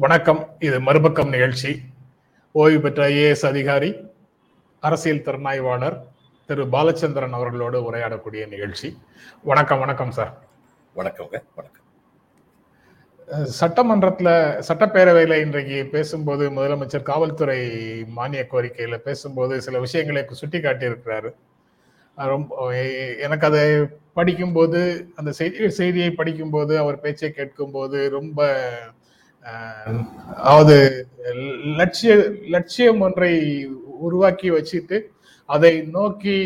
வணக்கம். இது மறுபக்கம் நிகழ்ச்சி. ஓய்வு பெற்ற ஐஏஎஸ் அதிகாரி அரசியல் திறனாய்வாளர் திரு பாலச்சந்திரன் அவர்களோடு உரையாடக்கூடிய நிகழ்ச்சி. வணக்கம் வணக்கம் சார். வணக்கம். அஹ் சட்டமன்றத்துல சட்டப்பேரவையில இன்றைக்கு பேசும்போது முதலமைச்சர் காவல்துறை மானிய கோரிக்கையில பேசும்போது சில விஷயங்களை சுட்டி காட்டியிருக்கிறாரு. ரொம்ப எனக்கு அதை படிக்கும்போது அந்த செய்தி செய்தியை படிக்கும்போது அவர் பேச்சை கேட்கும்போது ரொம்ப அதாவது லட்சிய லட்சியம் ஒன்றை உருவாக்கி வச்சுட்டு அதை நோக்கி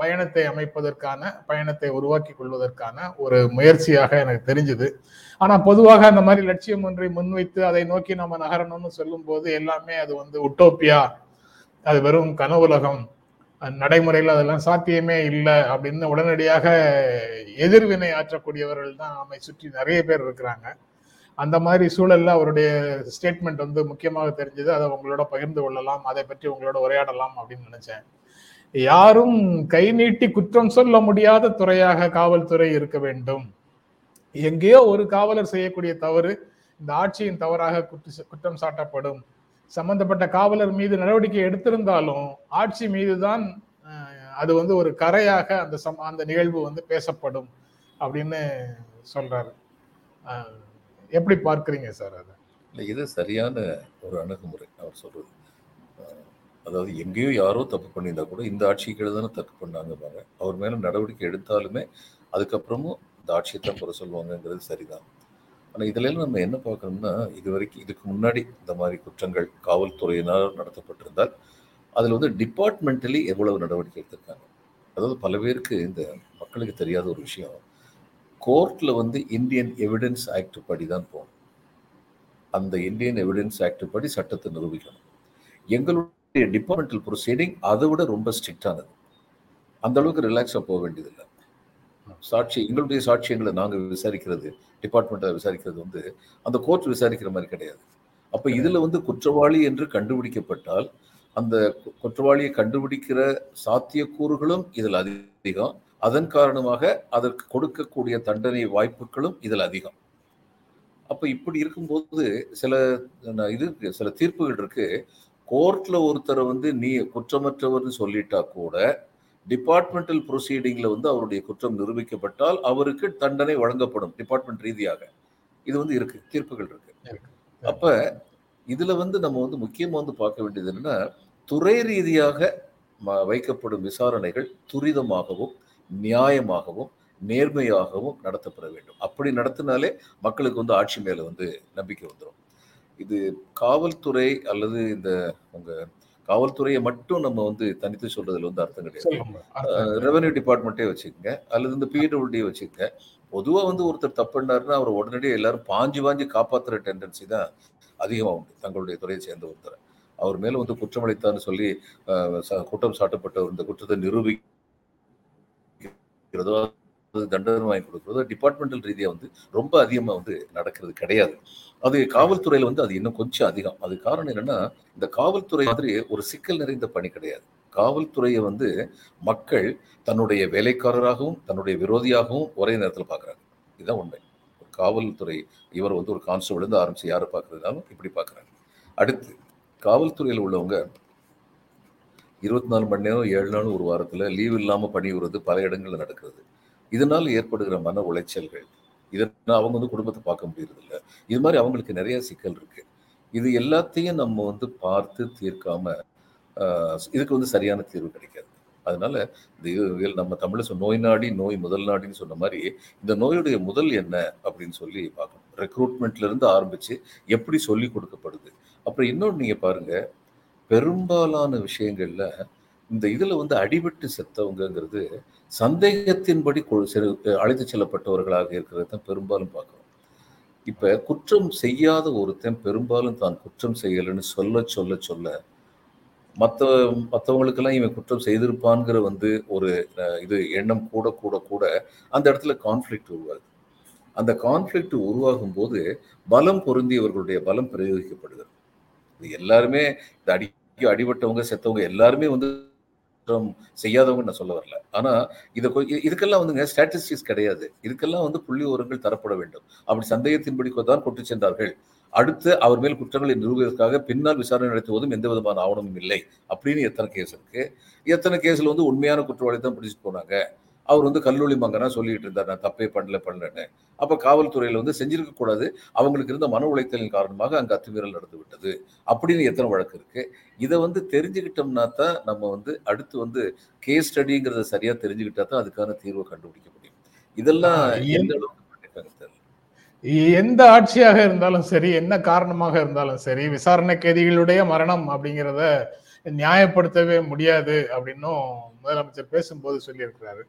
பயணத்தை அமைப்பதற்கான பயணத்தை உருவாக்கி கொள்வதற்கான ஒரு முயற்சியாக எனக்கு தெரிஞ்சது. ஆனா பொதுவாக அந்த மாதிரி லட்சியம் ஒன்றை முன்வைத்து அதை நோக்கி நம்ம நகரணும்னு சொல்லும்போது எல்லாமே அது வந்து உட்டோப்பியா அது வெறும் கனவுலகம் நடைமுறையில் அதெல்லாம் சாத்தியமே இல்லை அப்படின்னு உடனடியாக எதிர்வினை ஆற்றக்கூடியவர்கள் தான் நம்மை சுற்றி நிறைய பேர் இருக்கிறாங்க. அந்த மாதிரி சூழல்ல அவருடைய ஸ்டேட்மெண்ட் வந்து முக்கியமாக தெரிஞ்சது. அதை உங்களோட பகிர்ந்து கொள்ளலாம். அதை பற்றி உங்களோட உரையாடலாம் அப்படின்னு நினைச்சேன். யாரும் கை நீட்டி குற்றம் சொல்ல முடியாத துறையாக காவல்துறை இருக்க வேண்டும். எங்கேயோ ஒரு காவலர் செய்யக்கூடிய தவறு இந்த ஆட்சியின் தவறாக குற்ற- குற்றம் சாட்டப்படும். சம்பந்தப்பட்ட காவலர் மீது நடவடிக்கை எடுத்திருந்தாலும் ஆட்சி மீதுதான் அது வந்து ஒரு கரையாக அந்த சம் அந்த நிகழ்வு வந்து பேசப்படும் அப்படின்னு சொல்றாரு. எப்படி பார்க்குறீங்க சார் அதை? இல்லை இது சரியான ஒரு அணுகுமுறை அவர் சொல்கிறது அதாவது எங்கேயோ யாரோ தப்பு பண்ணியிருந்தா கூட இந்த ஆட்சி கீழே தானே தப்பு பண்ணாங்க பாருங்க. அவர் மேலே நடவடிக்கை எடுத்தாலுமே அதுக்கப்புறமும் இந்த ஆட்சியை தான் குறை சொல்லுவாங்கங்கிறது சரிதான். ஆனால் இதிலெல்லாம் நம்ம என்ன பார்க்கணும்னா இது வரைக்கும் இதுக்கு முன்னாடி இந்த மாதிரி குற்றங்கள் காவல்துறையினால் நடத்தப்பட்டிருந்தால் அதில் வந்து டிபார்ட்மெண்டலி எவ்வளவு நடவடிக்கை எடுத்திருக்காங்க. அதாவது பல பேருக்கு இந்த மக்களுக்கு தெரியாத ஒரு விஷயம். கோர்ட்டில் வந்து இந்தியன் எவிடன்ஸ் ஆக்ட் படி தான் போகணும். அந்த இந்தியன் எவிடன்ஸ் ஆக்ட் படி சட்டத்தை நிரூபிக்கணும். எங்களுடைய டிபார்ட்மெண்டல் ப்ரொசீடிங் அதை விட ரொம்ப ஸ்ட்ரிக்டானது அந்த அளவுக்கு ரிலாக்ஸாக போக வேண்டியதில்லை. சாட்சி எங்களுடைய சாட்சியங்களை நாங்கள் விசாரிக்கிறது டிபார்ட்மெண்ட்டை விசாரிக்கிறது வந்து அந்த கோர்ட் விசாரிக்கிற மாதிரி கிடையாது. அப்போ இதில் வந்து குற்றவாளி என்று கண்டுபிடிக்கப்பட்டால் அந்த குற்றவாளியை கண்டுபிடிக்கிற சாத்தியக்கூறுகளும் இதில் அதிகம். அதன் காரணமாக அதற்கு கொடுக்கக்கூடிய தண்டனை வாய்ப்புகளும் இதில் அதிகம். அப்ப இப்படி இருக்கும்போது சில இது சில தீர்ப்புகள் இருக்கு. கோர்ட்ல ஒருத்தரை வந்து நீ குற்றமற்றவர்னு சொல்லிட்டா கூட டிபார்ட்மெண்டல் ப்ரொசீடிங்ல வந்து அவருடைய குற்றம் நிரூபிக்கப்பட்டால் அவருக்கு தண்டனை வழங்கப்படும் டிபார்ட்மெண்ட் ரீதியாக. இது வந்து இருக்கு தீர்ப்புகள் இருக்கு. அப்ப இதுல வந்து நம்ம வந்து முக்கியமா வந்து பார்க்க வேண்டியது என்னன்னா துறை ரீதியாக வைக்கப்படும் விசாரணைகள் துரிதமாகவும் நியாயமாகவும் நேர்மையாகவும் நடத்தப்பட வேண்டும். அப்படி நடத்தினாலே மக்களுக்கு வந்து ஆட்சி மேல வந்து நம்பிக்கை வந்துடும் இது காவல்துறை அல்லது இந்த உங்க காவல்துறையை மட்டும் நம்ம வந்து தனித்து சொல்றதுல வந்து அர்த்தம் கிடையாது. ரெவன்யூ டிபார்ட்மெண்ட்டே வச்சுக்கோங்க அல்லது இந்த பிடபிள்யூடியே வச்சுக்கோங்க. பொதுவாக வந்து ஒருத்தர் தப்பு பண்ணாருன்னா அவர் உடனடியே எல்லாரும் பாஞ்சு பாஞ்சு காப்பாத்துற டெண்டன்சி தான் அதிகமாக உண்டு. தங்களுடைய துறையை சேர்ந்த ஒருத்தர். அவர் மேல வந்து குற்றமளித்தான்னு சொல்லி குற்றம் சாட்டப்பட்டவர் இந்த குற்றத்தை நிரூபிக்கிறதோ அது தண்டனை வாங்கி கொடுக்குறதோ டிபார்ட்மெண்டல் ரீதியாக வந்து ரொம்ப அதிகமா வந்து நடக்கிறது கிடையாது. அது காவல்துறையில வந்து அது இன்னும் கொஞ்சம் அதிகம். அது காரணம் என்னன்னா இந்த காவல்துறை மாதிரி ஒரு சிக்கல் நிறைந்த பணி கிடையாது. காவல்துறையை வந்து மக்கள் தன்னுடைய வேலைக்காரராகவும் தன்னுடைய விரோதியாகவும் ஒரே நேரத்தில் பார்க்குறாங்க இதுதான் உண்மை. ஒரு காவல்துறை இவர் வந்து ஒரு கான்ஸ்டபிள் இருந்து ஆரம்பிச்சு யாரை பார்க்குறதுனாலும் இப்படி பார்க்குறாங்க அடுத்து காவல்துறையில் உள்ளவங்க இருபத்தி நாலு மணி நேரம் ஏழு நாள் ஒரு வாரத்தில் லீவ் இல்லாமல் பணிபுரிவது பல இடங்களில் நடக்கிறது. இதனால் ஏற்படுகிற மன உளைச்சல்கள் இதனால் அவங்க வந்து குடும்பத்தை பார்க்க முடியறதில்ல. இது மாதிரி அவங்களுக்கு நிறைய சிக்கல் இருக்குது இது எல்லாத்தையும் நம்ம வந்து பார்த்து தீர்க்காம இதுக்கு வந்து சரியான தீர்வு கிடைக்காது. அதனால இந்த நம்ம தமிழ் நோய் நாடி நோய் முதல் நாடின்னு சொன்ன மாதிரி இந்த நோயுடைய முதல் என்ன அப்படின்னு சொல்லி பார்க்கணும். ரெக்ரூட்மெண்ட்ல இருந்து ஆரம்பிச்சு எப்படி சொல்லி கொடுக்கப்படுது. அப்புறம் இன்னொன்று நீங்க பாருங்க பெரும்பாலான விஷயங்கள்ல இந்த இதில் வந்து அடிபட்டு செத்தவங்கங்கிறது சந்தேகத்தின்படி கொ- அழைத்து செல்லப்பட்டவர்களாக இருக்கிறது தான் பெரும்பாலும் பார்க்குறோம். இப்போ குற்றம் செய்யாத ஒருத்தன் பெரும்பாலும் தான் குற்றம் செய்யலைன்னு சொல்ல சொல்ல சொல்ல மற்ற மற்றவங்களுக்கெல்லாம் இவன் குற்றம் செய்திருப்பான்கிற வந்து ஒரு இது எண்ணம் கூட கூட கூட அந்த இடத்துல கான்ஃப்ளிக்ட் உருவாகுது. அந்த கான்ஃப்ளிக்ட் உருவாகும் போது பலம் பொருந்தியவர்களுடைய பலம் பிரயோகிக்கப்படுகிறது. இது எல்லாருமே இந்த அடி அடிபட்டவங்க செத்தவங்க எல்லாருமே வந்து செய்யாதவங்க நான் சொல்ல வரல. ஆனா இதை இதுக்கெல்லாம் வந்துங்க ஸ்டாட்டிஸ்டிக்ஸ் கிடையாது. இதுக்கெல்லாம் வந்து புள்ளி ஓரங்கள் தரப்பட வேண்டும். அப்படி சந்தேகத்தின்படி தான் கொண்டு சென்றார்கள். அடுத்து அவர் மேல் குற்றங்களை நிறுவுவதற்காக பின்னால் விசாரணை நடத்துவதும் எந்த விதமான ஆவணமும் இல்லை. அப்படின்னு எத்தனை கேஸ் இருக்கு? எத்தனை கேஸ்ல வந்து உண்மையான குற்றவாளி தான் பிடிச்சிட்டு போனாங்க? அவர் வந்து கல்லூரி மங்கனா சொல்லிட்டு இருந்தார் நான் தப்பே பண்ணல பண்ணலன்னு. அப்ப காவல்துறையில வந்து செஞ்சிருக்க கூடாது. அவங்களுக்கு இருந்த மன உளைச்சலின் காரணமாக அங்க அத்துமீறல் நடந்து விட்டது. அப்படின்னு எத்தனை வழக்கு இருக்கு. இதை வந்து தெரிஞ்சுக்கிட்டோம்னா தான் நம்ம வந்து அடுத்து வந்து கேஸ் ஸ்டடிங்கிறத சரியா தெரிஞ்சுக்கிட்டா தான் அதுக்கான தீர்வை கண்டுபிடிக்க முடியும். இதெல்லாம் எந்த அளவுக்கு பண்ணிருக்காங்க தெரியல. எந்த ஆட்சியாக இருந்தாலும் சரி என்ன காரணமாக இருந்தாலும் சரி விசாரணை கைதிகளுடைய மரணம் அப்படிங்கிறத நியாயப்படுத்தவே முடியாது அப்படின்னும் முதலமைச்சர் பேசும்போது சொல்லியிருக்கிறாரு.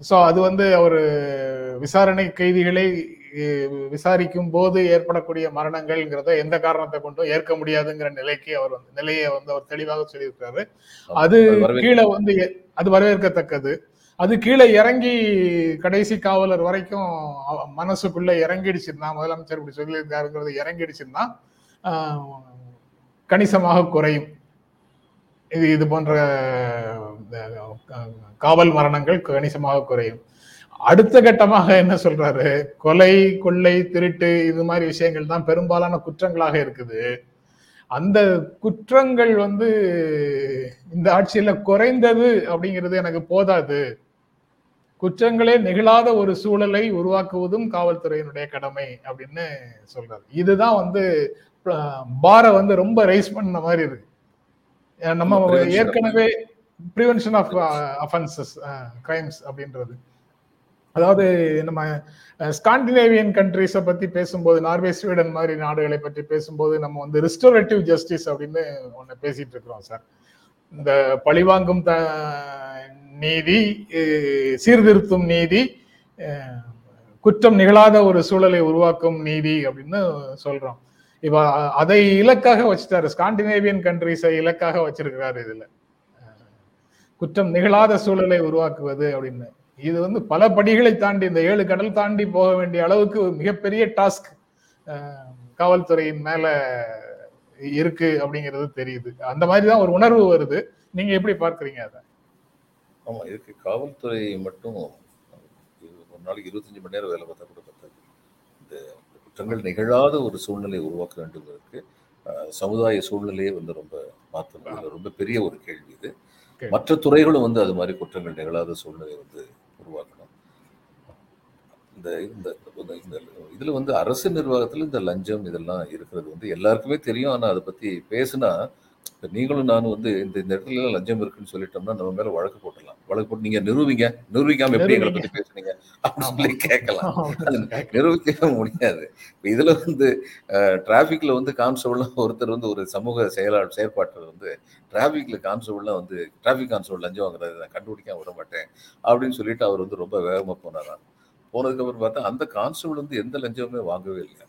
ஸோ அது வந்து அவர் விசாரணை கைதிகளை விசாரிக்கும் போது ஏற்படக்கூடிய மரணங்கள்ங்கிறத எந்த காரணத்தை கொண்டும் ஏற்க முடியாதுங்கிற நிலைக்கு அவர் வந்து நிலையை வந்து அவர் தெளிவாக சொல்லியிருக்காரு அது கீழே வந்து அது வரவேற்கத்தக்கது. அது கீழே இறங்கி கடைசி காவலர் வரைக்கும் மனசுக்குள்ள இறங்கிடுச்சுன்னா முதலமைச்சர் இப்படி சொல்லியிருக்காருங்கிறது இறங்கிடுச்சுன்னா கணிசமாக குறையும். இது இது போன்ற காவல் மரணங்கள் கணிசமாக குறையும். அடுத்த கட்டமாக என்ன சொல்றாரு? கொலை கொள்ளை திருட்டு இது மாதிரி விஷயங்கள் தான் பெரும்பாலான குற்றங்களாக இருக்குது. அந்த குற்றங்கள் வந்து இந்த ஆட்சியில குறைந்தது அப்படிங்கிறது எனக்கு போதாது. குற்றங்களே நிகழாத ஒரு சூழலை உருவாக்குவதும் காவல்துறையினுடைய கடமை அப்படின்னு சொல்றாரு. இதுதான் வந்து பாரை வந்து ரொம்ப ரைஸ் பண்ண மாதிரி இருக்கு. நம்ம ஏற்கனவே ப்ரிவென்ஷன் ஆஃப் அஃபென்சஸ் கிரைம்ஸ் அப்படின்றது. அதாவது நம்ம ஸ்காண்டினேவியன் கண்ட்ரிஸை பத்தி பேசும்போது நார்வே ஸ்வீடன் மாதிரி நாடுகளை பற்றி பேசும்போது நம்ம வந்து ரிஸ்டோரேட்டிவ் ஜஸ்டிஸ் அப்படின்னு ஒன்று பேசிட்டு இருக்கிறோம் சார் இந்த பழிவாங்கும் த நீதி சீர்திருத்தும் நீதி குற்றம் நிகழாத ஒரு சூழலை உருவாக்கும் நீதி அப்படின்னு சொல்றோம். இப்ப அதை இலக்காக வச்சுட்டாரு. ஸ்காண்டினேவியன் கண்ட்ரிஸை இலக்காக வச்சிருக்கிறாரு இதுல. குற்றம் நிகழாத சூழலை உருவாக்குவது அப்படின்னு. இது வந்து பல படிகளை தாண்டி இந்த ஏழு கடல் தாண்டி போக வேண்டிய அளவுக்கு மிகப்பெரிய டாஸ்க் காவல்துறையின் மேல இருக்கு அப்படிங்கிறது தெரியுது. அந்த மாதிரி தான் ஒரு உணர்வு வருது. நீங்க எப்படி பார்க்குறீங்க அதை? ஆமா இதுக்கு காவல்துறை மட்டும் ஒரு நாளைக்கு இருபத்தஞ்சு மணி நேரம் வேலை பார்த்தா கூட பத்தாது. இந்த குற்றங்கள் நிகழாத ஒரு சூழ்நிலை உருவாக்க வேண்டுவதற்கு சமுதாய சூழ்நிலையே வந்து ரொம்ப மாற்றணும் ரொம்ப பெரிய ஒரு கேள்வி இது. மற்ற துறைகளும் வந்து அது மாதிரி குற்றங்கள் நிகழாத சூழ்நிலை வந்து உருவாக்கணும். இந்த இந்த இதுல வந்து அரசு நிர்வாகத்துல இந்த லஞ்சம் இதெல்லாம் இருக்கிறது வந்து எல்லாருக்குமே தெரியும். ஆனா அதை பத்தி பேசுனா நீங்களும் நானும் வந்து இந்த இந்த இடத்துல லஞ்சம் இருக்குன்னு சொல்லிட்டோம்னா நம்ம மேல வழக்கு போட்டலாம் வழக்கு போட்டு நீங்க நிரூபிங்க. நிரூபிக்காம எப்படி எங்களை பத்தி பேசுனீங்க? அப்படின்னு சொல்லி கேட்கலாம். நிரூபிக்கவே முடியாது. இதுல வந்து டிராபிக்ல வந்து கான்ஸ்டபிள்லாம் ஒருத்தர் வந்து ஒரு சமூக செயலாளர் செயற்பாட்டர் வந்து டிராபிக்ல கான்ஸ்டபிள்லாம் வந்து டிராபிக் கான்ஸ்டபிள் லஞ்சம் வாங்குறது நான் கண்டுபிடிக்காம விட மாட்டேன் அப்படின்னு சொல்லிட்டு அவர் வந்து ரொம்ப வேகமா போனாராம். போனதுக்கப்புறம் பார்த்தா அந்த கான்ஸ்டபிள் வந்து எந்த லஞ்சமுமே வாங்கவே இல்லை.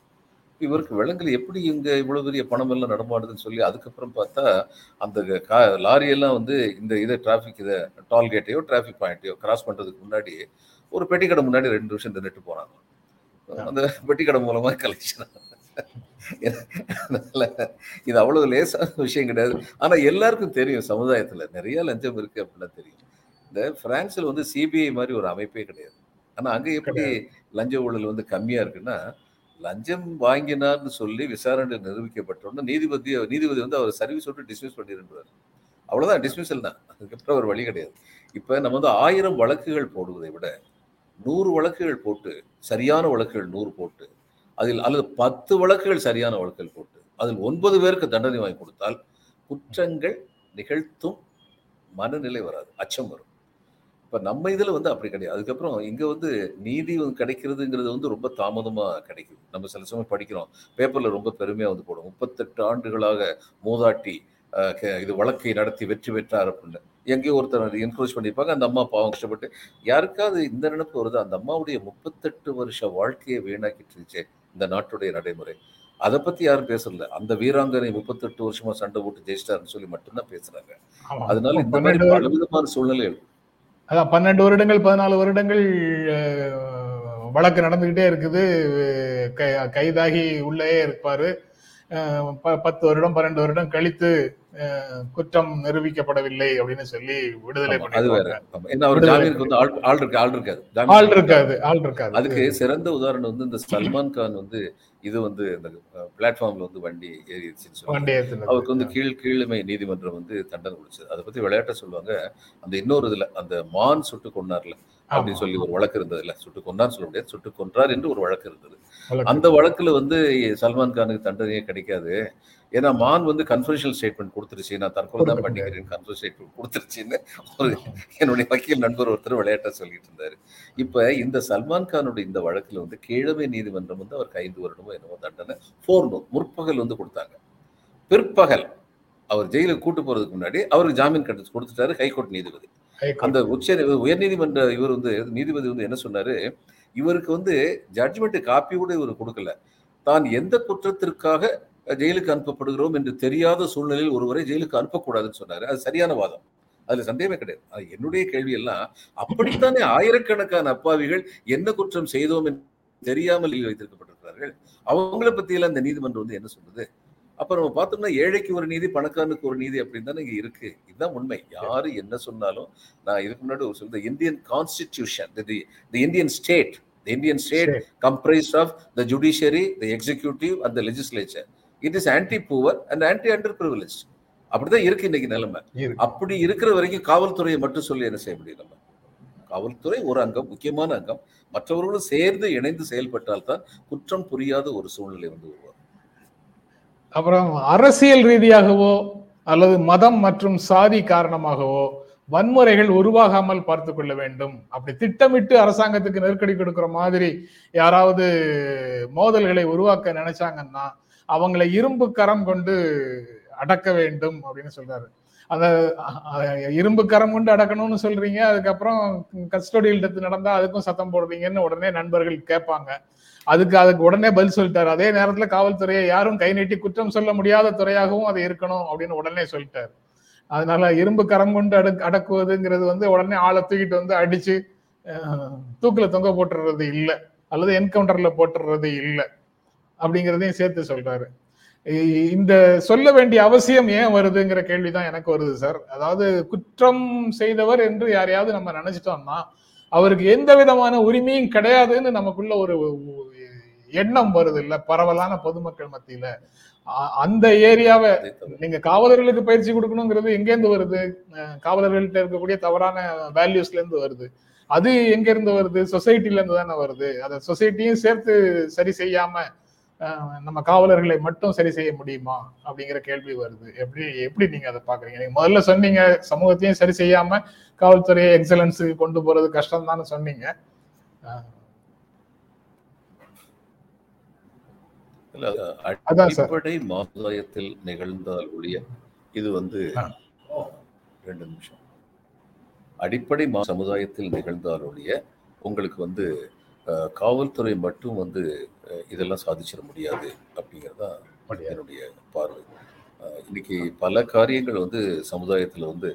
இவருக்கு விலங்குல எப்படி இங்க இவ்வளவு பெரிய பணம் எல்லாம் நடமாடுதுன்னு சொல்லி அதுக்கப்புறம் பார்த்தா அந்த கா லாரியெல்லாம் வந்து இந்த இதை டிராஃபிக் இதை டால்கேட்டையோ டிராஃபிக் பாயிண்ட்டையோ கிராஸ் பண்றதுக்கு முன்னாடி ஒரு பெட்டி கடை முன்னாடி ரெண்டு நிமிஷம் நின்றுட்டு போனாங்க அந்த பெட்டி கடை மூலமா கலெக்ஷன் அதனால இது அவ்வளவு லேசான விஷயம் கிடையாது. ஆனா எல்லாருக்கும் தெரியும் சமுதாயத்துல. நிறைய லஞ்சம் இருக்கு அப்படின்னா தெரியும். இந்த பிரான்ஸ்ல வந்து சிபிஐ மாதிரி ஒரு அமைப்பே கிடையாது. ஆனா அங்க எப்படி லஞ்ச ஊழல் வந்து கம்மியா இருக்குன்னா லஞ்சம் வாங்கினார்னு சொல்லி விசாரணை நிரூபிக்கப்பட்டோன்னா நீதிபதி நீதிபதி வந்து அவர் சர்வீஸ் விட்டு டிஸ்மிஸ் பண்ணிருந்தார் அவ்வளோதான் டிஸ்மிஸல் தான். அதுக்கப்புறம் ஒரு வழி கிடையாது. இப்போ நம்ம வந்து ஆயிரம் வழக்குகள் போடுவதை விட நூறு வழக்குகள் போட்டு சரியான வழக்குகள் நூறு போட்டு அதில் அல்லது பத்து வழக்குகள் சரியான வழக்குகள் போட்டு அதில் ஒன்பது பேருக்கு தண்டனை வாங்கி கொடுத்தால் குற்றங்கள் நிகழ்த்தும் மனநிலை வராது. அச்சம் வரும். இப்போ நம்ம இதில் வந்து அப்படி கிடையாது. அதுக்கப்புறம் இங்கே வந்து நீதி வந்து கிடைக்கிறதுங்கிறது வந்து ரொம்ப தாமதமாக கிடைக்குது. நம்ம சில சமயம் படிக்கிறோம். பேப்பரில் ரொம்ப பெருமையாக வந்து போடும் முப்பத்தெட்டு ஆண்டுகளாக மூதாட்டி இது வழக்கை நடத்தி வெற்றி பெற்றார் அப்படின்னு. எங்கேயோ ஒருத்தர் என்கரேஜ் பண்ணியிருப்பாங்க. அந்த அம்மா பாவம் கஷ்டப்பட்டு யாருக்காவது இந்த நினைப்பு வருது? அந்த அம்மாவுடைய முப்பத்தெட்டு வருஷ வாழ்க்கையை வீணாக்கிட்டு இருந்துச்சு இந்த நாட்டுடைய நடைமுறை. அதை பத்தி யாரும் பேசல அந்த வீராங்கனை முப்பத்தெட்டு வருஷமா சண்டை போட்டு ஜெயிச்சிட்டாருன்னு சொல்லி மட்டும்தான் பேசுறாங்க. அதனால இந்த மாதிரி பலவிதமான சூழ்நிலைகள் அதான் பன்னெண்டு வருடங்கள் பதினாலு வருடங்கள் வழக்கு நடந்துகிட்டே இருக்குது. கைதாகி உள்ளே இருப்பாரு. பத்து வருடம் பன்னெண்டு வருடம் கழித்து குற்றம் நிரூபிக்கப்படவில்லை அப்படின்னு சொல்லி விடுதலை வந்து ஆள் ஆள் இருக்கு ஆள் இருக்காது. ஆள் இருக்காது அதுக்கு சிறந்த உதாரணம் வந்து இந்த சல்மான் கான் வந்து இது வந்து இந்த பிளாட்ஃபார்ம்ல வந்து வண்டி ஏறிடுச்சுன்னு ஏத்துனது. அவருக்கு வந்து கீழ் கீழமை நீதிமன்றம் வந்து தண்டனை கொடுத்தது. அதை பத்தி விளையாட்ட சொல்லுவாங்க. அந்த இன்னொரு இதுல அந்த மான் சுட்டு கொன்னார்ல அப்படின்னு. சொல்லி ஒரு வழக்கு இருந்ததுல சுட்டு கொன்னார் சொல்ல முடியாது சுட்டு கொன்றார் என்று ஒரு வழக்கு இருந்தது. அந்த வழக்குல வந்து சல்மான் கானுக்கு தண்டனையே கிடைக்காது ஏன்னா மான் வந்து கன்ஃபரன்ஷியல் ஸ்டேட்மெண்ட் கொடுத்துருச்சு நான் தற்கொலை தான். பண்ணிக்கிறேன் கன்ஃபரன்ஸ் ஸ்டேட்மெண்ட் கொடுத்துருச்சுன்னு ஒரு என்னுடைய வக்கீல் நண்பர் ஒருத்தர் விளையாட்டா சொல்லிட்டு இருந்தாரு இப்ப இந்த சல்மான் கானுடைய இந்த வழக்குல வந்து கீழமை நீதிமன்றம் வந்து அவருக்கு ஐந்து வருடமோ என்னமோ தண்டனை ஃபோர்னூன் முற்பகல் வந்து கொடுத்தாங்க பிற்பகல் அவர் ஜெயிலுக்கு கூட்டு போறதுக்கு முன்னாடி அவருக்கு ஜாமீன் கட்டு கொடுத்துட்டாரு ஹைகோர்ட் நீதிபதி. அந்த உச்ச உயர்நீதிமன்ற இவர் வந்து நீதிபதி வந்து என்ன சொன்னாரு? இவருக்கு வந்து ஜட்ஜ்மெண்ட் காப்பி கூட இவர் கொடுக்கல. தான் எந்த குற்றத்திற்காக ஜெயிலுக்கு அனுப்பப்படுகிறோம் என்று தெரியாத சூழ்நிலையில் ஒருவரை ஜெயிலுக்கு அனுப்பக்கூடாதுன்னு சொன்னாரு. அது சரியான வாதம். அதுல சந்தேகமே கிடையாது. அது என்னுடைய கேள்வி எல்லாம் அப்படித்தானே ஆயிரக்கணக்கான அப்பாவிகள் என்ன குற்றம் செய்தோம் என்று தெரியாமல் வைத்திருக்கப்பட்டிருக்கிறார்கள்? அவங்கள பத்தியெல்லாம் இந்த நீதிமன்றம் வந்து என்ன சொல்றது அப்ப நம்ம பார்த்தோம்னா ஏழைக்கு ஒரு நீதி பணக்காரனுக்கு ஒரு நீதி அப்படின்னு தானே இங்க இருக்கு இதுதான் உண்மை யாரு என்ன சொன்னாலும் நான் இதுக்கு முன்னாடி ஒரு சொல்ல Indian constitution the Indian state the Indian state சரி. comprised of the judiciary, the executive, and the legislature. It is anti-poor and anti-underprivileged. அப்படிதான் இருக்கு இன்னைக்கு நிலைமை. அப்படி இருக்கிற வரைக்கும் காவல்துறையை மட்டும் சொல்லி என்ன செய்ய முடியும் நம்ம காவல்துறை ஒரு அங்கம் முக்கியமான அங்கம் மற்றவர்களும் சேர்ந்து இணைந்து செயல்பட்டால் தான் குற்றம் புரியாத ஒரு சூழ்நிலை வந்து உருவாகும் அப்புறம் அரசியல் ரீதியாகவோ அல்லது மதம் மற்றும் சாதி காரணமாகவோ வன்முறைகள் உருவாகாமல் பார்த்து கொள்ள வேண்டும். அப்படி திட்டமிட்டு அரசாங்கத்துக்கு நெருக்கடி கொடுக்குற மாதிரி யாராவது மோதல்களை உருவாக்க நினைச்சாங்கன்னா அவங்களை இரும்பு கரம் கொண்டு அடக்க வேண்டும் அப்படின்னு சொல்றாரு. அந்த இரும்பு கரம் கொண்டு அடக்கணும்னு சொல்றீங்க அதுக்கப்புறம் கஸ்டோடியில் டெத் நடந்தா அதுக்கும் சத்தம் போடுறீங்கன்னு உடனே நண்பர்கள் கேட்பாங்க. அதுக்கு அதுக்கு உடனே பதில் சொல்லிட்டாரு. அதே நேரத்துல காவல்துறையை யாரும் கை நீட்டி குற்றம் சொல்ல முடியாத துறையாகவும் அது இருக்கணும் அப்படின்னு உடனே சொல்லிட்டாரு. அதனால இரும்பு கரம் கொண்டு அடக் அடக்குவதுங்கிறது வந்து உடனே ஆளை தூக்கிட்டு வந்து அடிச்சு தூக்கில் தொங்க போட்டுறது இல்லை. அல்லது என்கவுண்டர்ல போட்டுறது இல்லை. அப்படிங்கிறதையும் சேர்த்து சொல்றாரு. இந்த சொல்ல வேண்டிய அவசியம் ஏன் வருதுங்கிற கேள்விதான் எனக்கு வருது சார். அதாவது குற்றம் செய்தவர் என்று யாரையாவது நம்ம நினைச்சிட்டோம்னா அவருக்கு எந்த விதமான உரிமையும் கிடையாதுன்னு நமக்குள்ள ஒரு எண்ணம் வருது இல்ல பரவலான பொதுமக்கள் மத்தியில. அந்த ஏரியாவை நீங்க காவலர்களுக்கு பயிற்சி கொடுக்கணுங்கிறது எங்கேருந்து வருது? காவலர்கள்ட்ட இருக்கக்கூடிய தவறான வேல்யூஸ்ல இருந்து வருது. அது எங்க இருந்து வருது? சொசைட்டில இருந்து தானே வருது. அதை சொசைட்டியும் சேர்த்து சரி செய்யாம நம்ம காவலர்களை மட்டும் சரி செய்ய முடியுமா? அப்படிங்கிற கேள்வி வருது. எப்படி எப்படி நீங்க அதை பாக்குறீங்க நீங்க முதல்ல சொன்னீங்க சமூகத்தையும் சரி செய்யாம காவல்துறையை எக்ஸலன்ஸுக்கு கொண்டு போறது கஷ்டம் தான் சொன்னீங்க அஹ், இல்ல, அதான் சார். அடிப்படை மாதாயத்தில் நிகழ்ந்தால் ஒழிய இது வந்து. ரெண்டு நிமிஷம் அடிப்படை மா- சமுதாயத்தில் நிகழ்ந்தால் ஒழிய உங்களுக்கு வந்து காவல்துறை மட்டும் வந்து இதெல்லாம் சாதிச்சிட முடியாது அப்படிங்கிறதா. என்னுடைய பார்வை இன்னைக்கு பல காரியங்கள் வந்து சமுதாயத்துல வந்து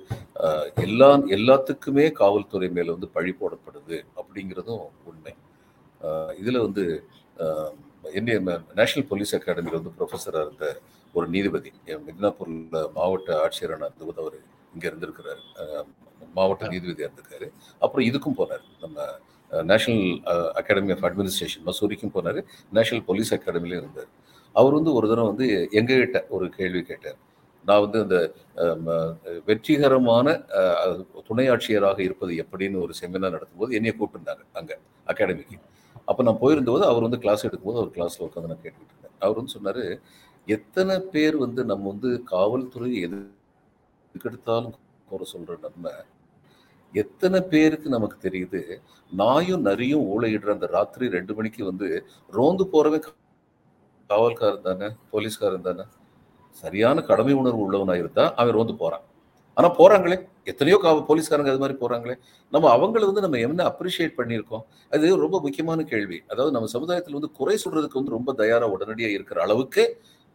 எல்லா எல்லாத்துக்குமே காவல்துறை மேல வந்து பழி போடப்படுது அப்படிங்கிறதும் உண்மை இதுல வந்து இந்திய நேஷனல் போலீஸ் அகாடமியில் வந்து ப்ரொஃபஸராக இருந்த ஒரு நீதிபதி மித்னாப்பூர்ல மாவட்ட ஆட்சியரான இருந்தபோது அவர் இங்க இருந்திருக்கிறாரு. மாவட்ட நீதிபதியா இருந்திருக்காரு. அப்புறம் இதுக்கும் போனார். நம்ம நேஷனல் அகாடமி ஆஃப் அட்மினிஸ்ட்ரேஷன் மசூரிக்கும் போனார். நேஷனல் போலீஸ் அகாடமிலையும் இருந்தார். அவர் வந்து ஒரு தடவை வந்து எங்ககிட்ட ஒரு கேள்வி கேட்டார். நான் வந்து அந்த வெற்றிகரமான துணை ஆட்சியராக இருப்பது எப்படின்னு ஒரு செமினார் நடத்தும்போது என்னைய கூப்பிட்டுருந்தாங்க அங்க அகாடமிக்கு அப்போ நான் போயிருந்தபோது அவர் வந்து கிளாஸ் எடுக்கும்போது அவர் கிளாஸில் உட்காந்து நான் கேட்டுக்கிட்டு இருந்தேன். அவர் வந்து சொன்னார் எத்தனை பேர் வந்து நம்ம வந்து காவல்துறை எது எதுக்கெடுத்தாலும் குறை சொல்கிற நம்ம எத்தனை பேருக்கு நமக்கு தெரியுது நாயும் நரியும் ஊழையிடுற அந்த ராத்திரி ரெண்டு மணிக்கு வந்து ரோந்து போகிறவே காவல்காரன் தானே போலீஸ்காரன் தானே. சரியான கடமை உணர்வு உள்ளவனாக இருந்தால் அவன் ரோந்து போகிறான் ஆனால் போகிறாங்களே எத்தனையோ கா போலீஸ்காரங்க அது மாதிரி போகிறாங்களே நம்ம அவங்கள வந்து நம்ம என்ன அப்ரிஷியேட் பண்ணியிருக்கோம்? அது ரொம்ப முக்கியமான கேள்வி. அதாவது நம்ம சமுதாயத்தில் வந்து குறை சொல்றதுக்கு வந்து ரொம்ப தயாராக உடனடியாக இருக்கிற அளவுக்கு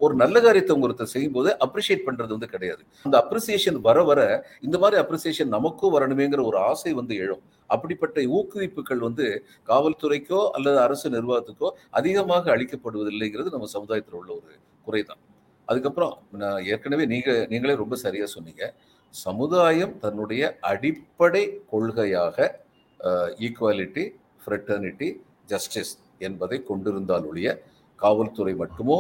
ஒரு நல்ல காரியத்தை ஒருத்தர் செய்யும் போது அப்ரிஷியேட் பண்றது வந்து கிடையாது. அந்த அப்ரிசியேஷன் வர வர இந்த மாதிரி அப்ரிசியேஷன் நமக்கும் வரணுமேங்கிற ஒரு ஆசை வந்து எழும். அப்படிப்பட்ட ஊக்குவிப்புகள் வந்து காவல்துறைக்கோ அல்லது அரசு நிர்வாகத்துக்கோ அதிகமாக அளிக்கப்படுவதில்லைங்கிறது நம்ம சமுதாயத்தில் உள்ள ஒரு குறைதான். அதுக்கப்புறம் நான் ஏற்கனவே நீங்க நீங்களே ரொம்ப சரியா சொன்னீங்க. சமுதாயம் தன்னுடைய அடிப்படை கொள்கையாக ஈக்குவாலிட்டி ஃப்ரெட்டர்னிட்டி ஜஸ்டிஸ் என்பதை கொண்டிருந்தால் ஒழிய காவல்துறை மட்டுமோ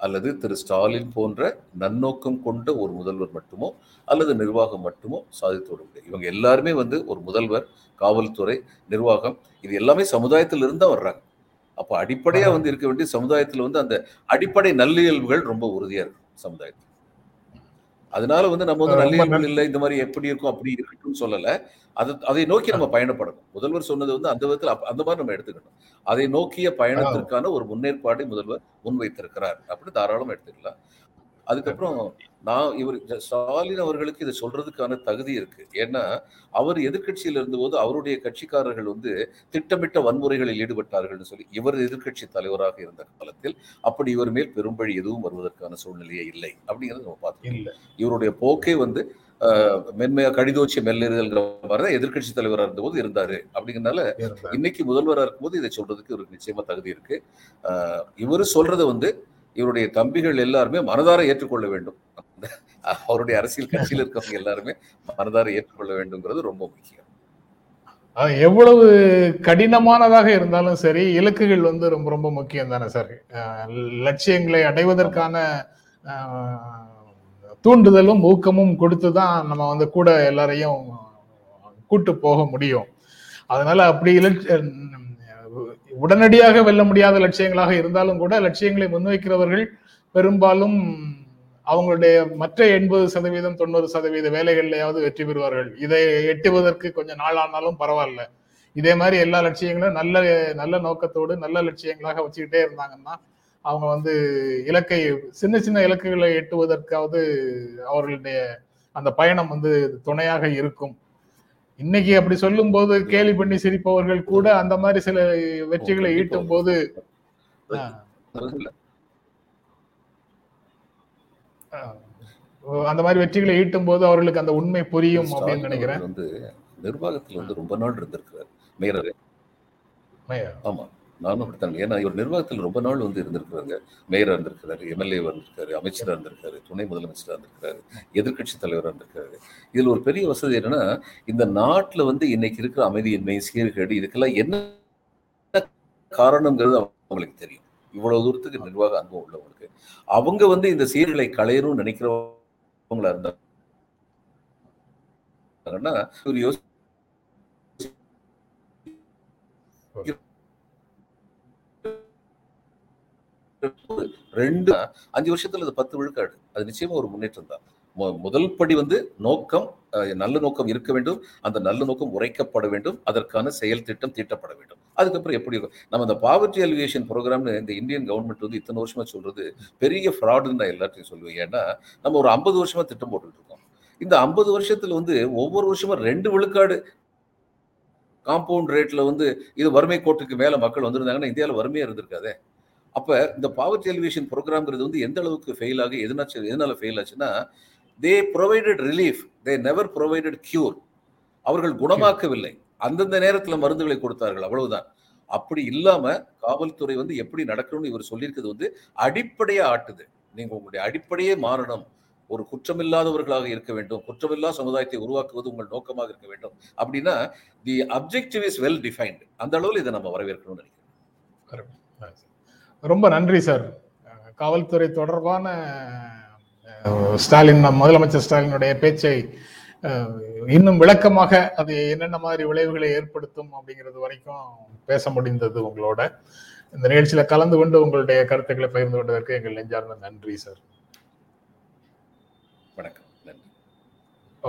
அல்லது திரு ஸ்டாலின் போன்ற நன்னோக்கம் கொண்ட ஒரு முதல்வர் மட்டுமோ அல்லது நிர்வாகம் மட்டுமோ சாதித்து விட முடியாது. இவங்க எல்லாருமே வந்து ஒரு முதல்வர் காவல்துறை நிர்வாகம் இது எல்லாமே சமுதாயத்தில் இருந்தா வர்றாங்க. அப்போ அடிப்படையா வந்து இருக்க வேண்டிய சமுதாயத்துல வந்து அந்த அடிப்படை நல்லியல்புகள் ரொம்ப உறுதியா இருக்கும் சமுதாயத்தில். அதனால வந்து நம்ம வந்து நல்லியல்புகள் இல்லை இந்த மாதிரி எப்படி இருக்கும் அப்படி இருக்கட்டும் சொல்லல. அது அதை நோக்கி நம்ம பயணப்படணும். முதல்வர் சொன்னது வந்து அந்த விதத்தில் அந்த மாதிரி நம்ம எடுத்துக்கணும். அதை நோக்கிய பயணத்திற்கான ஒரு முன்னேற்பாடை முதல்வர் முன்வைத்திருக்கிறார் அப்படி தாராளமா எடுத்துக்கலாம். அதுக்கப்புறம் நான் இவர் ஸ்டாலின் அவர்களுக்கு இதை சொல்றதுக்கான தகுதி இருக்கு. ஏன்னா அவர் எதிர்க்கட்சியில் இருந்தபோது அவருடைய கட்சிக்காரர்கள் வந்து திட்டமிட்ட வன்முறைகளில் ஈடுபட்டார்கள்னு சொல்லி இவர் எதிர்க்கட்சி தலைவராக இருந்த காலத்தில் அப்படி இவர் மேல் பெரும்பழி எதுவும் வருவதற்கான சூழ்நிலையே இல்லை அப்படிங்கிறத நம்ம பார்த்தோம் இல்ல. இவருடைய போக்கே வந்து ஆஹ், மென்மையா கடிதோச்சி மெல்லெறிதல்ங்கிற மாதிரி தான் எதிர்க்கட்சி தலைவராக இருந்தபோது இருந்தாரு. அப்படிங்கிறனால. இன்னைக்கு முதல்வராக இருக்கும்போது இதை சொல்றதுக்கு இவருக்கு நிச்சயமா தகுதி இருக்கு. இவரு சொல்றதை வந்து இவருடைய தம்பிகள் எல்லாருமே மனதார ஏற்றுக்கொள்ள வேண்டும். அவருடைய அரசியல் கட்சியில் இருக்கவங்க எல்லாருமே மனதார ஏற்றுக்கொள்ள வேண்டும்ங்கிறது ரொம்ப முக்கியம். எவ்வளவு கடினமானதாக இருந்தாலும் சரி இலக்குகள் வந்து ரொம்ப ரொம்ப முக்கியம் தானே சார்? அஹ் லட்சியங்களை அடைவதற்கான தூண்டுதலும் ஊக்கமும் கொடுத்து தான் நம்ம வந்து கூட எல்லாரையும் கூட்டு போக முடியும். அதனால அப்படி இலட்ச- உடனடியாக வெல்ல முடியாத லட்சியங்களாக இருந்தாலும் கூட லட்சியங்களை முன்வைக்கிறவர்கள் பெரும்பாலும் அவங்களுடைய மற்ற எண்பது சதவீதம் தொண்ணூறு சதவீத வேலைகள்லையாவது வெற்றி பெறுவார்கள். இதை எட்டுவதற்கு கொஞ்சம் நாளானாலும் பரவாயில்ல. இதே மாதிரி எல்லா லட்சியங்களும் நல்ல நல்ல நோக்கத்தோடு நல்ல லட்சியங்களாக வச்சுக்கிட்டே இருந்தாங்கன்னா அவங்க வந்து இலக்கை சின்ன சின்ன இலக்குகளை எட்டுவதற்காவது அவர்களுடைய அந்த பயணம் வந்து துணையாக இருக்கும். இன்னைக்கு அப்படி சொல்லும் போது கேலி பண்ணி சிரிப்பவர்கள் கூட அந்த மாதிரி சில வெற்றிகளை. ஈட்டும் போது அந்த மாதிரி வெற்றிகளை ஈட்டும் போது அவர்களுக்கு அந்த உண்மை புரியும் அப்படின்னு நினைக்கிறேன். வந்து நிர்வாகத்தில் வந்து ரொம்ப நாள் இருந்திருக்கிறார். மேயர். ஆமா நானும் அப்படித்தான் ஏன்னா இவர் நிர்வாகத்தில் ரொம்ப நாள் வந்து இருந்திருக்கிறாங்க. மேயரா இருந்திருக்கிறாரு எம்எல்ஏ வந்திருக்காரு அமைச்சரா இருந்திருக்காரு துணை முதலமைச்சரா இருந்திருக்காரு எதிர்க்கட்சி தலைவரா இருந்திருக்காரு இதுல ஒரு பெரிய வசதி என்னன்னா இந்த நாட்டுல வந்து இன்னைக்கு இருக்கிற அமைதியின்மை சீர்கேடு இதுக்கெல்லாம் என்ன காரணங்கிறது அவங்களுக்கு தெரியும். இவ்வளவு தூரத்துக்கு நிர்வாக அனுபவம் உள்ளவங்களுக்கு அவங்க வந்து இந்த சீர்களை களையணும்னு நினைக்கிறவங்களா இருந்தாங்கன்னா ஒரு யோசி ரெண்டு அஞ்சு வருஷத்துல அது பத்து விழுக்காடு. அது நிச்சயமா ஒரு முன்னேற்றம் தான். முதல் படி வந்து நோக்கம் நல்ல நோக்கம் இருக்க வேண்டும். அந்த நல்ல நோக்கம் உரைக்கப்பட வேண்டும். அதற்கான செயல் திட்டம் தீட்டப்பட வேண்டும். அதுக்கப்புறம் எப்படி இருக்கும்? நம்ம இந்த பாவர்ட்டி அலிவேஷன் ப்ரோக்ராம்னு இந்த இந்தியன் கவர்மெண்ட் வந்து இத்தனை வருஷமா சொல்றது பெரிய ஃப்ராடுன்னு நான் எல்லாத்தையும் சொல்லுவேன். ஏன்னா நம்ம ஒரு ஐம்பது வருஷமா திட்டம் போட்டுட்டு இருக்கோம். இந்த ஐம்பது வருஷத்துல வந்து ஒவ்வொரு வருஷமா ரெண்டு விழுக்காடு. காம்பவுண்ட் ரேட்ல வந்து இது வறுமை கோட்டுக்கு மேல மக்கள் வந்திருந்தாங்கன்னா இந்தியாவில் வறுமையா இருந்திருக்காதே. அப்போ இந்த பாவர்ட்டி எலிவேஷன் ப்ரோக்ராம்ங்கிறது வந்து எந்த அளவுக்கு ஃபெயில் ஆகி எதனாச்சு எதனால ஃபெயில் ஆச்சுன்னா they provided relief they never provided cure அவர்கள் குணமாக்கவில்லை. அந்தந்த நேரத்தில் மருந்துகளை கொடுத்தார்கள் அவ்வளவுதான். அப்படி இல்லாம காவல்துறை வந்து எப்படி நடக்கணும்னு இவர் சொல்லியிருக்கிறது வந்து அடிப்படையா ஆட்டுது. நீங்க உங்களுடைய அடிப்படையே மாறணும். ஒரு குற்றமில்லாதவர்களாக இருக்க வேண்டும். குற்றமில்லா சமுதாயத்தை உருவாக்குவது உங்கள் நோக்கமாக இருக்க வேண்டும். அப்படின்னா the objective is well defined அந்த அளவில் இதை நம்ம வரவேற்கணும்னு நினைக்கிறேன். ரொம்ப நன்றி சார் காவல்துறை தொடர்பான ஸ்டாலின் முதலமைச்சர் ஸ்டாலினுடைய பேச்சை இன்னும் விளக்கமாக அது என்னென்ன மாதிரி விளைவுகளை ஏற்படுத்தும் அப்படிங்கிறது வரைக்கும் பேச முடிந்தது உங்களோட. இந்த நிகழ்ச்சியில கலந்து கொண்டு உங்களுடைய கருத்துக்களை பகிர்ந்து கொண்டதற்கு எங்கள் நெஞ்சார்ந்த நன்றி சார் வணக்கம். நன்றி.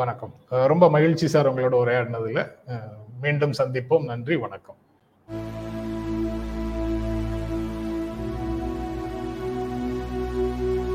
வணக்கம். ரொம்ப மகிழ்ச்சி சார் உங்களோட உரையாடினதுல. மீண்டும் சந்திப்போம். நன்றி வணக்கம்.